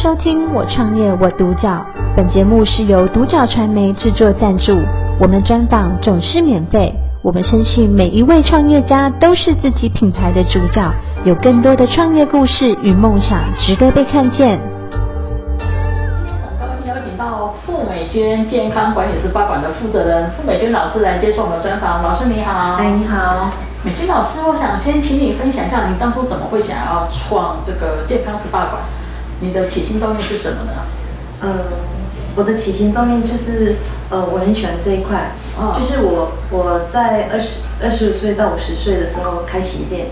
收听我创业我独角，本节目是由独角传媒制作赞助，我们专访总是免费。我们相信每一位创业家都是自己品牌的主角，有更多的创业故事与梦想值得被看见。今天很高兴邀请到傅美娟健康管理师八馆的负责人傅美娟老师来接受我们的专访。老师你好。哎，你好。美娟老师，我想先请你分享一下，你当初怎么会想要创这个健康 SPA 馆？你的起心动念是什么呢？呃，我的起心动念就是，呃，我很喜欢这一块，哦、就是我我在二十二十五岁到五十岁的时候开洗衣店，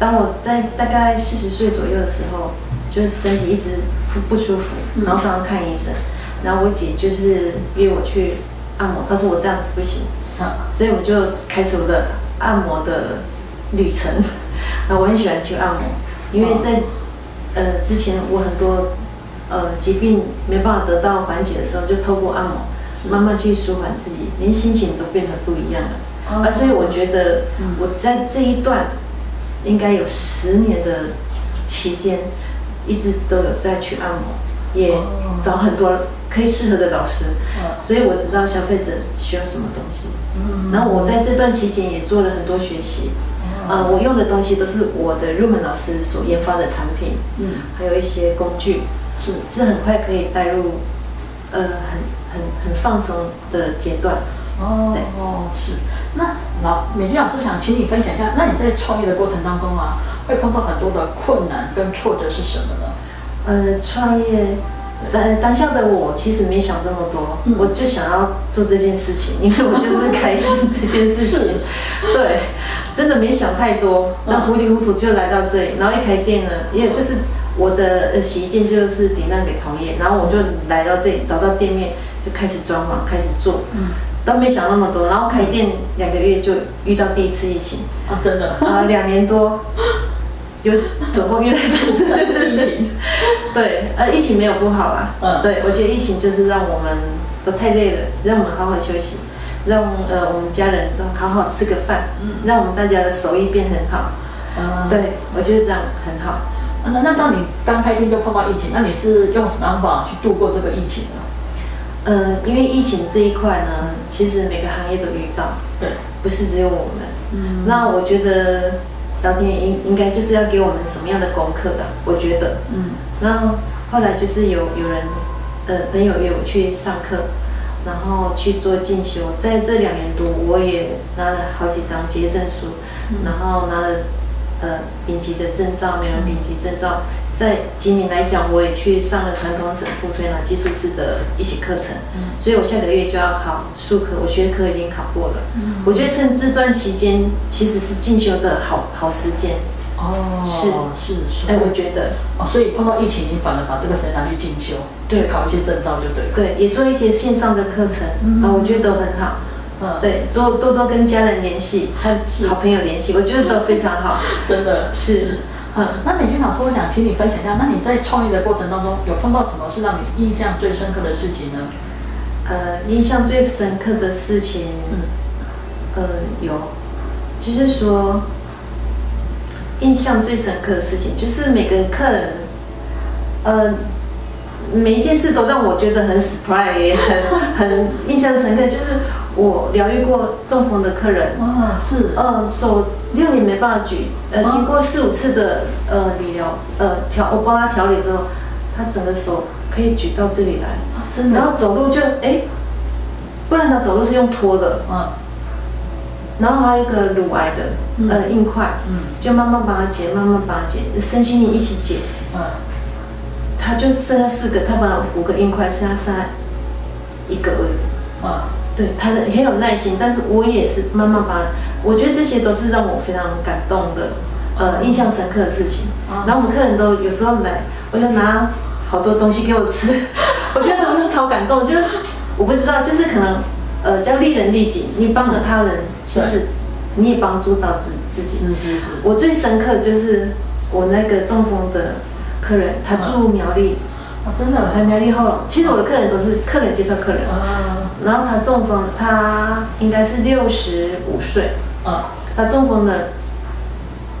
当我在大概四十岁左右的时候，就是身体一直不不舒服，然后常常看医生，嗯、然后我姐就是约我去按摩，她说我这样子不行，啊、所以我就开始我的按摩的旅程，啊，我很喜欢去按摩，因为在。哦呃，之前我很多呃疾病没办法得到缓解的时候，就透过按摩慢慢去舒缓自己，连心情都变得不一样了。啊、哦，所以我觉得我在这一段应该有十年的期间，一直都有在去按摩，也找很多可以适合的老师。哦、所以我知道消费者需要什么东西。嗯。然后我在这段期间也做了很多学习。啊，我用的东西都是我的入门老师所研发的产品，嗯，还有一些工具，是是很快可以带入，呃，很很很放松的阶段。哦对哦，是。那老美娟老师想请你分享一下，那你在创业的过程当中啊，会碰到很多的困难跟挫折是什么呢？呃，创业。当当下的我其实没想这么多，嗯、我就想要做这件事情，因为我就是开心这件事情。是对，真的没想太多，那糊里糊涂就来到这里。然后一开店呢，也就是我的洗衣店就是抵让给同业，然后我就来到这里找到店面，就开始装潢，开始做。嗯，都没想那么多。然后开店两个月就遇到第一次疫情。啊，真的？啊，两年多。有总共遇到三次疫情，对，呃，疫情没有不好啦，嗯，对，我觉得疫情就是让我们都太累了，让我们好好休息，让呃我们家人都好好吃个饭，嗯，让我们大家的手艺变很好，嗯，对，我觉得这样很好。那那当你刚开店就碰到疫情，那你是用什么方法去度过这个疫情呢？呃，因为疫情这一块呢，其实每个行业都遇到，对，不是只有我们，嗯，那我觉得。老天应应该就是要给我们什么样的功课的？我觉得，嗯，然后后来就是有有人呃朋友约我去上课，然后去做进修，在这两年多，我也拿了好几张结业证书，嗯、然后拿了呃丙级的证照，美容丙级证照。在今年来讲，我也去上了传统整复推拿技术师的一些课程，嗯，所以我下个月就要考术科，我学科已经考过了，嗯，我觉得趁这段期间其实是进修的好好时间，哦，是是是，哎，我觉得，哦，所以碰到疫情，你反而把这个时间拿去进修，对，考一些证照就对了，对，也做一些线上的课程，嗯，啊，我觉得都很好，嗯，对，多多多跟家人联系，和好朋友联系，我觉得都非常好，真的是。嗯，那美娟老师，我想请你分享一下，那你在创业的过程当中，有碰到什么是让你印象最深刻的事情呢？呃，印象最深刻的事情，嗯，呃，有，就是说，印象最深刻的事情，就是每个客人，呃，每一件事都让我觉得很 surprise，很很印象深刻，就是。我疗愈过中风的客人，哇，是，嗯，手六年没办法举，呃，经过四五次的呃理疗，呃调，我帮他调理之后，他整个手可以举到这里来，啊，真的，然后走路就哎，不然他走路是用拖的，啊，然后还有一个乳癌的，呃硬块，嗯，就慢慢把它解，慢慢把它解，身心灵一起解，啊，他就剩下四个，他把五个硬块剩下剩下一个而已，啊。对他的很有耐心，但是我也是慢慢把，我觉得这些都是让我非常感动的，呃，印象深刻的事情。然后我们客人都有时候来，我就拿好多东西给我吃，我觉得都是超感动。就是我不知道，就是可能呃叫利人利己，你帮了他人，其实你也帮助到自自己。是是是。我最深刻就是我那个中风的客人，他住苗栗。哦，真的，还蛮厉害了。其实我的客人都是客人介绍客人。啊。然后他中风，他应该是六十五岁。啊。他中风了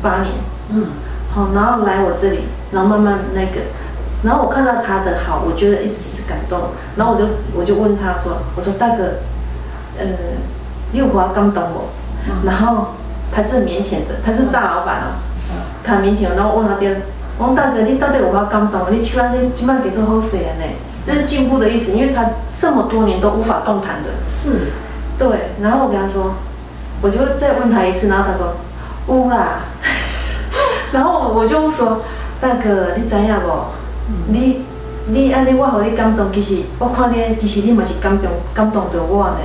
八年。嗯。好，然后来我这里，然后慢慢那个，然后我看到他的好，我觉得一直是感动，然后我就我就问他说，我说大哥，呃，你有法感动我？然后他是腼腆的，他是大老板哦，他腼腆，然后问他爹，我说大哥，你到底有法感动？你起码你起码给做好事呢，这是进步的意思，因为他这么多年都无法动弹的。是。对，然后我跟他说，我就再问他一次，然后他说，有啦，然后我就说，大哥，你知影无？你你安尼我互你感动，其实我看你其实你嘛是感动感动着我呢。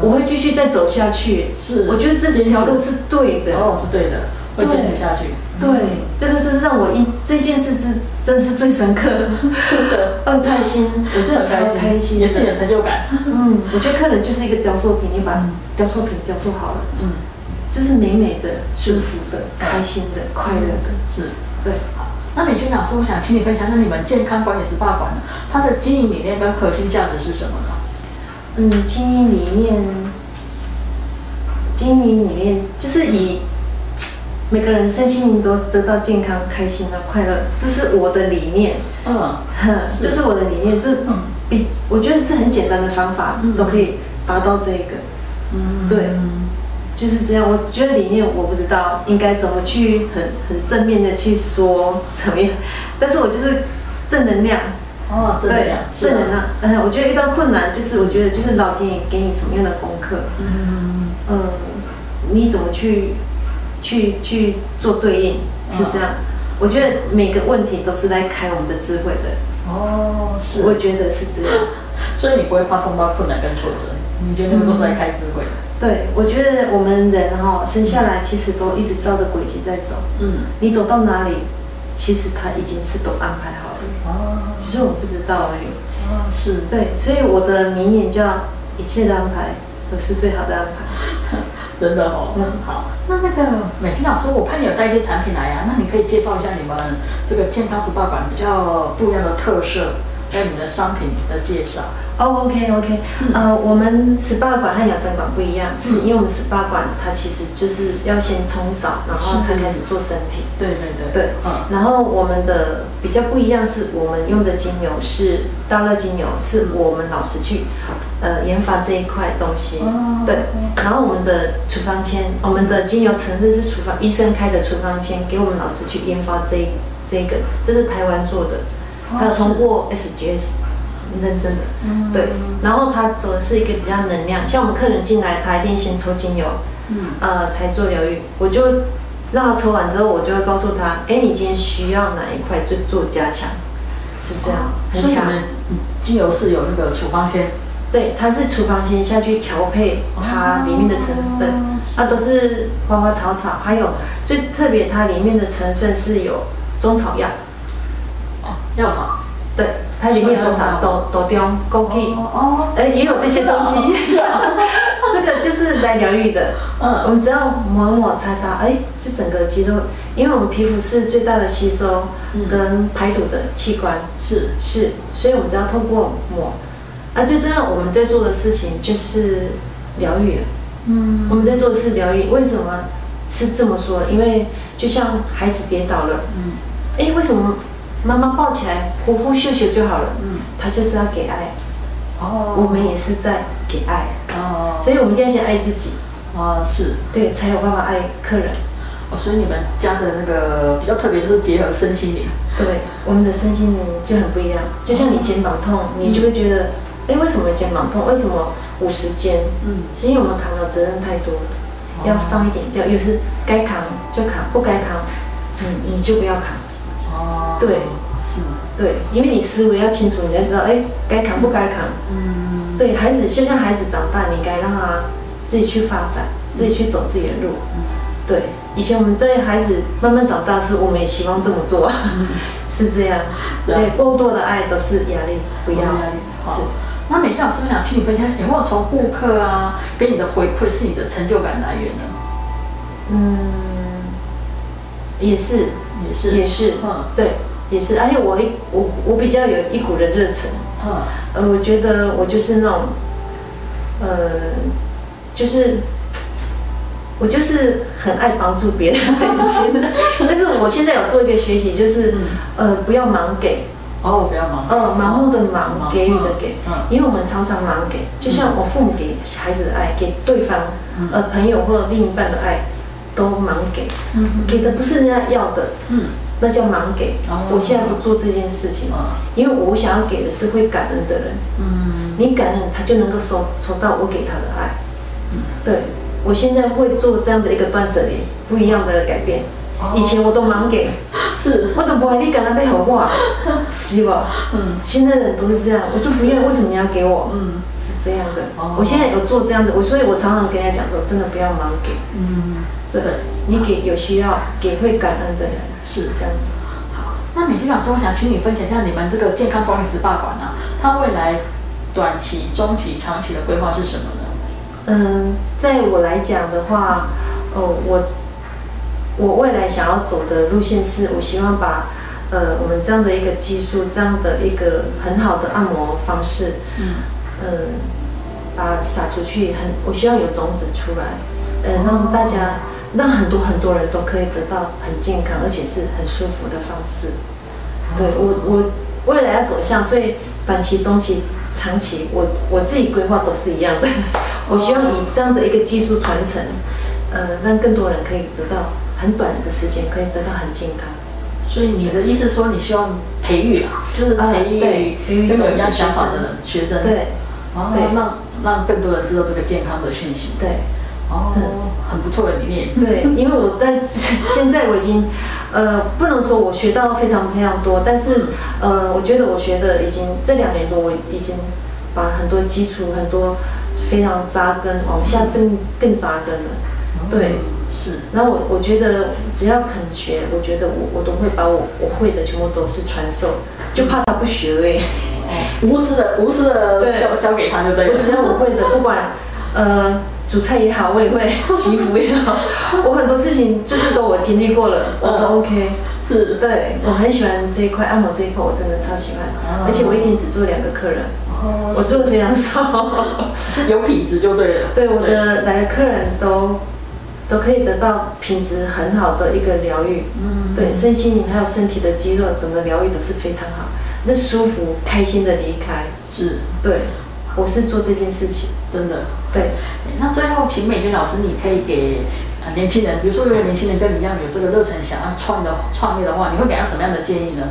我会继续再走下去。是。我觉得这条路是对的。哦，是对的。会坚持下去。对，这个就是让我一这件事是真是最深刻的。真的。很开心，我真的超开心。也是有成就感。嗯，我觉得客人就是一个雕塑品，你把雕塑品雕塑好了，嗯，就是美美的、舒服的、开心的、快乐的。是。对。那美君老师，我想请你分享，那你们健康管理 SPA 馆呢，它的经营理念跟核心价值是什么呢？嗯，经营理念，经营理念就是以每个人身心灵都得到健康、开心啊、快乐，这是我的理念。嗯，呵，这是我的理念，这比我觉得是很简单的方法，都可以达到这个。嗯，对。就是这样，我觉得理念我不知道应该怎么去很很正面的去说怎么样，但是我就是正能量。哦，正能量。对，正能量。嗯，我觉得遇到困难，就是我觉得就是老天爷给你什么样的功课。嗯嗯。你怎么去去去做对应，是这样。我觉得每个问题都是在开我们的智慧的。哦，是。我觉得是这样。所以你不会怕碰到困难跟挫折，你觉得那个都是在开智慧。对，我觉得我们人哈生下来其实都一直照着轨迹在走。嗯。你走到哪里，其实他已经是都安排好了。哦。只是我不知道而已。哦，是。对，所以我的名言叫一切的安排都是最好的安排。真的哦。嗯。好，那那个美婷老师，我看你有带一些产品来呀，那你可以介绍一下你们这个健康 SPA 馆比较不一样的特色。还有你的商品的介绍。哦，OK OK，呃，我们 SPA 馆和养生馆不一样，是因为我们 SPA 馆它其实就是要先冲澡，然后才开始做身体。对对对。对，嗯。然后我们的比较不一样是，我们用的精油是大乐精油，是我们老师去呃研发这一块东西。哦。对。然后我们的处方签，我们的精油成分是处方医生开的处方签，给我们老师去研发这这个，这是台湾做的。他有通过 SGS 认证的，嗯、对，然后他走的是一个比较能量，像我们客人进来，他一定先抽精油，嗯，呃，才做疗愈。我就让他抽完之后，我就会告诉他，哎，你今天需要哪一块就做加强，是这样，哦、很强。精油是有那个处方先，对，它是处方先下去调配它里面的成分，它、哦、都是花花草草，还有最特别，它里面的成分是有中草药。药草，对，它里面有中草，豆豆雕、枸杞，哦，哎，也有这些东西，这个就是来疗愈的。嗯，我们只要抹抹擦擦，哎，就整个肌肉，因为我们皮肤是最大的吸收跟排毒的器官，是。是，所以我们只要透过抹，啊，就这样我们在做的事情就是疗愈。嗯，我们在做的是疗愈，为什么是这么说？因为就像孩子跌倒了，嗯，哎，为什么？妈妈抱起来，呼呼秀秀就好了。嗯，他就是要给爱。哦，我们也是在给爱。哦，所以我们一定要先爱自己。啊，是。对，才有办法爱客人。哦，所以你们家的那个比较特别，就是结合身心灵。对，我们的身心灵就很不一样。就像你肩膀痛，你就会觉得，哎，为什么肩膀痛？为什么五十肩？嗯，是因为我们扛的责任太多了，要放一点掉。又是该扛就扛，不该扛，嗯，你就不要扛。哦，对，是，对，因为你思维要清楚，你才知道，哎，该扛不该扛。嗯，对孩子，就像孩子长大，你该让他自己去发展，自己去走自己的路。嗯，对，以前我们在孩子慢慢长大时，我们也希望这么做，是这样。对，过多的爱都是压力，不要。好，那美君老师，我想请你分享，有没有从顾客啊给你的回馈是你的成就感来源呢？嗯，也是。也是，也是，嗯，对，也是，而且我一我我比较有一股的热忱，嗯，呃，我觉得我就是那种，呃，就是我就是很爱帮助别人，但是我现在有做一个学习，就是呃不要盲给，哦，不要盲。呃，盲目的盲，给予的给。嗯。因为我们常常盲给，就像我父母给孩子的爱，给对方，呃，朋友或者另一半的爱，都盲给。嗯。给的不是人家要的。嗯。那叫盲给。哦。我现在不做这件事情。因为我想要给的是会感恩的人。嗯。你感恩，他就能够收收到我给他的爱。嗯。对，我现在会做这样的一个断舍离，不一样的改变。以前我都盲给，是，我都不爱你跟他背好话，是吧？嗯，现在人都是这样，我就不愿意，为什么你要给我？嗯，是这样的。哦，我现在有做这样子，我所以，我常常跟人家讲说，真的不要盲给。嗯，对，你给有需要，给会感恩的人，是这样子。好，那美君老师，我想请你分享一下你们这个健康管理 SPA 馆啊，它未来短期、中期、长期的规划是什么呢？嗯，在我来讲的话，哦，我。我未来想要走的路线是，我希望把呃我们这样的一个技术，这样的一个很好的按摩方式，嗯，呃，把它撒出去，很，我希望有种子出来，呃，让大家，让很多很多人都可以得到很健康而且是很舒服的方式。对，我我未来要走向，所以短期、中期、长期，我我自己规划都是一样的。我希望以这样的一个技术传承，呃，让更多人可以得到。很短的时间可以得到很健康，所以你的意思说你希望培育啊，就是培育跟我一样想法的学生，对，然后让让更多人知道这个健康的讯息，对，哦，很不错的理念，对，因为我在现在我已经呃不能说我学到非常非常多，但是呃我觉得我学的已经这两年多我已经把很多基础很多非常扎根，往下更更扎根了，对。是，然后我我觉得只要肯学，我觉得我我都会把我我会的全部都是传授，就怕他不学而已。哦，无私的无私的教教给他就对了。我只要我会的，不管呃煮菜也好，我也会祈福也好，我很多事情就是都我经历过了，我都 OK。是，对，我很喜欢这一块按摩这一块，我真的超喜欢，而且我一天只做两个客人，我做的非常少，是。有品质就对了。对，我的来的客人都。都可以得到品质很好的一个疗愈，嗯，对，身心灵还有身体的肌肉，整个疗愈都是非常好，那舒服开心的离开，是，对，我是做这件事情，真的，对。那最后，请美君老师，你可以给年轻人，比如说有个年轻人跟你一样有这个热忱，想要创的创业的话，你会给他什么样的建议呢？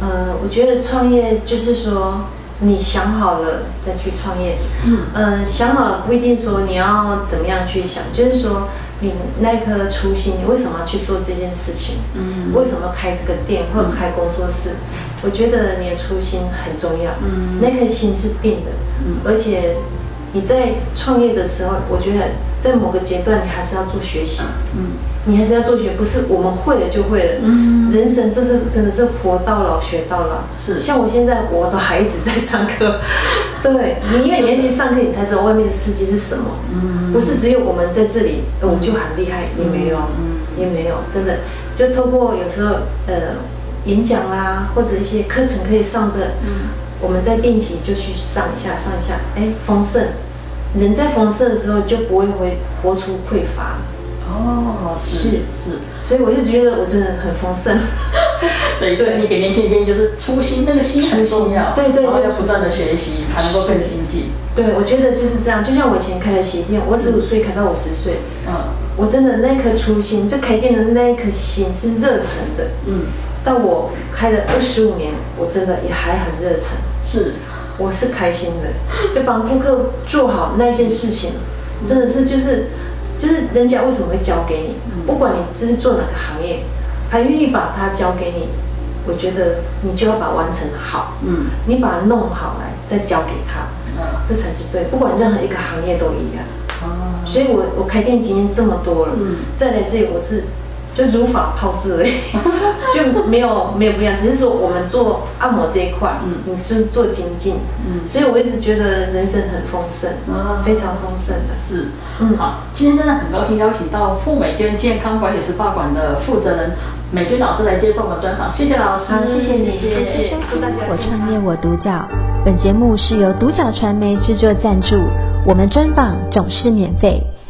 呃，我觉得创业就是说，你想好了再去创业，嗯，呃，想好了不一定说你要怎么样去想，就是说。你那颗初心，你为什么要去做这件事情？嗯，为什么要开这个店或者开工作室？我觉得你的初心很重要。嗯，那颗心是定的。嗯，而且你在创业的时候，我觉得在某个阶段你还是要做学习。嗯，你还是要做学，不是我们会了就会了。嗯，人生这是真的是活到老学到老。是，像我现在我都还一直在上课。对，你因为你要去上课，你才知道外面的世界是什么。嗯，不是只有我们在这里，我们就很厉害，也没有，也没有，真的，就透过有时候呃演讲啊，或者一些课程可以上的，嗯，我们在定期就去上一下，上一下，哎，丰盛，人在丰盛的时候就不会会活出匮乏。哦，是是，所以我就觉得我真的很丰盛。对，所以你给年轻人建议就是初心，那个心很重要，对对对，要不断的学习才能够更精进。对，我觉得就是这样。就像我以前开的鞋店，我十五岁开到五十岁，嗯，我真的那颗初心，就开店的那一颗心是热忱的，嗯。到我开了二十五年，我真的也还很热忱，是，我是开心的，就帮顾客做好那件事情，真的是就是。就是人家为什么会交给你？不管你就是做哪个行业，他愿意把它交给你，我觉得你就要把完成好。嗯，你把它弄好来再交给他，嗯，这才是对。不管任何一个行业都一样。哦，所以我我开店经验这么多了，嗯，再来这里我是。就如法炮制而已，就没有没有不一样，只是说我们做按摩这一块，嗯，你就是做精进，嗯，所以我一直觉得人生很丰盛，啊，非常丰盛的，是，嗯，好，今天真的很高兴邀请到富美娟健康管理 SPA 馆的负责人美娟老师来接受我们专访，谢谢老师，谢谢你，谢谢，祝大家我创业我独角，本节目是由独角传媒制作赞助，我们专访总是免费。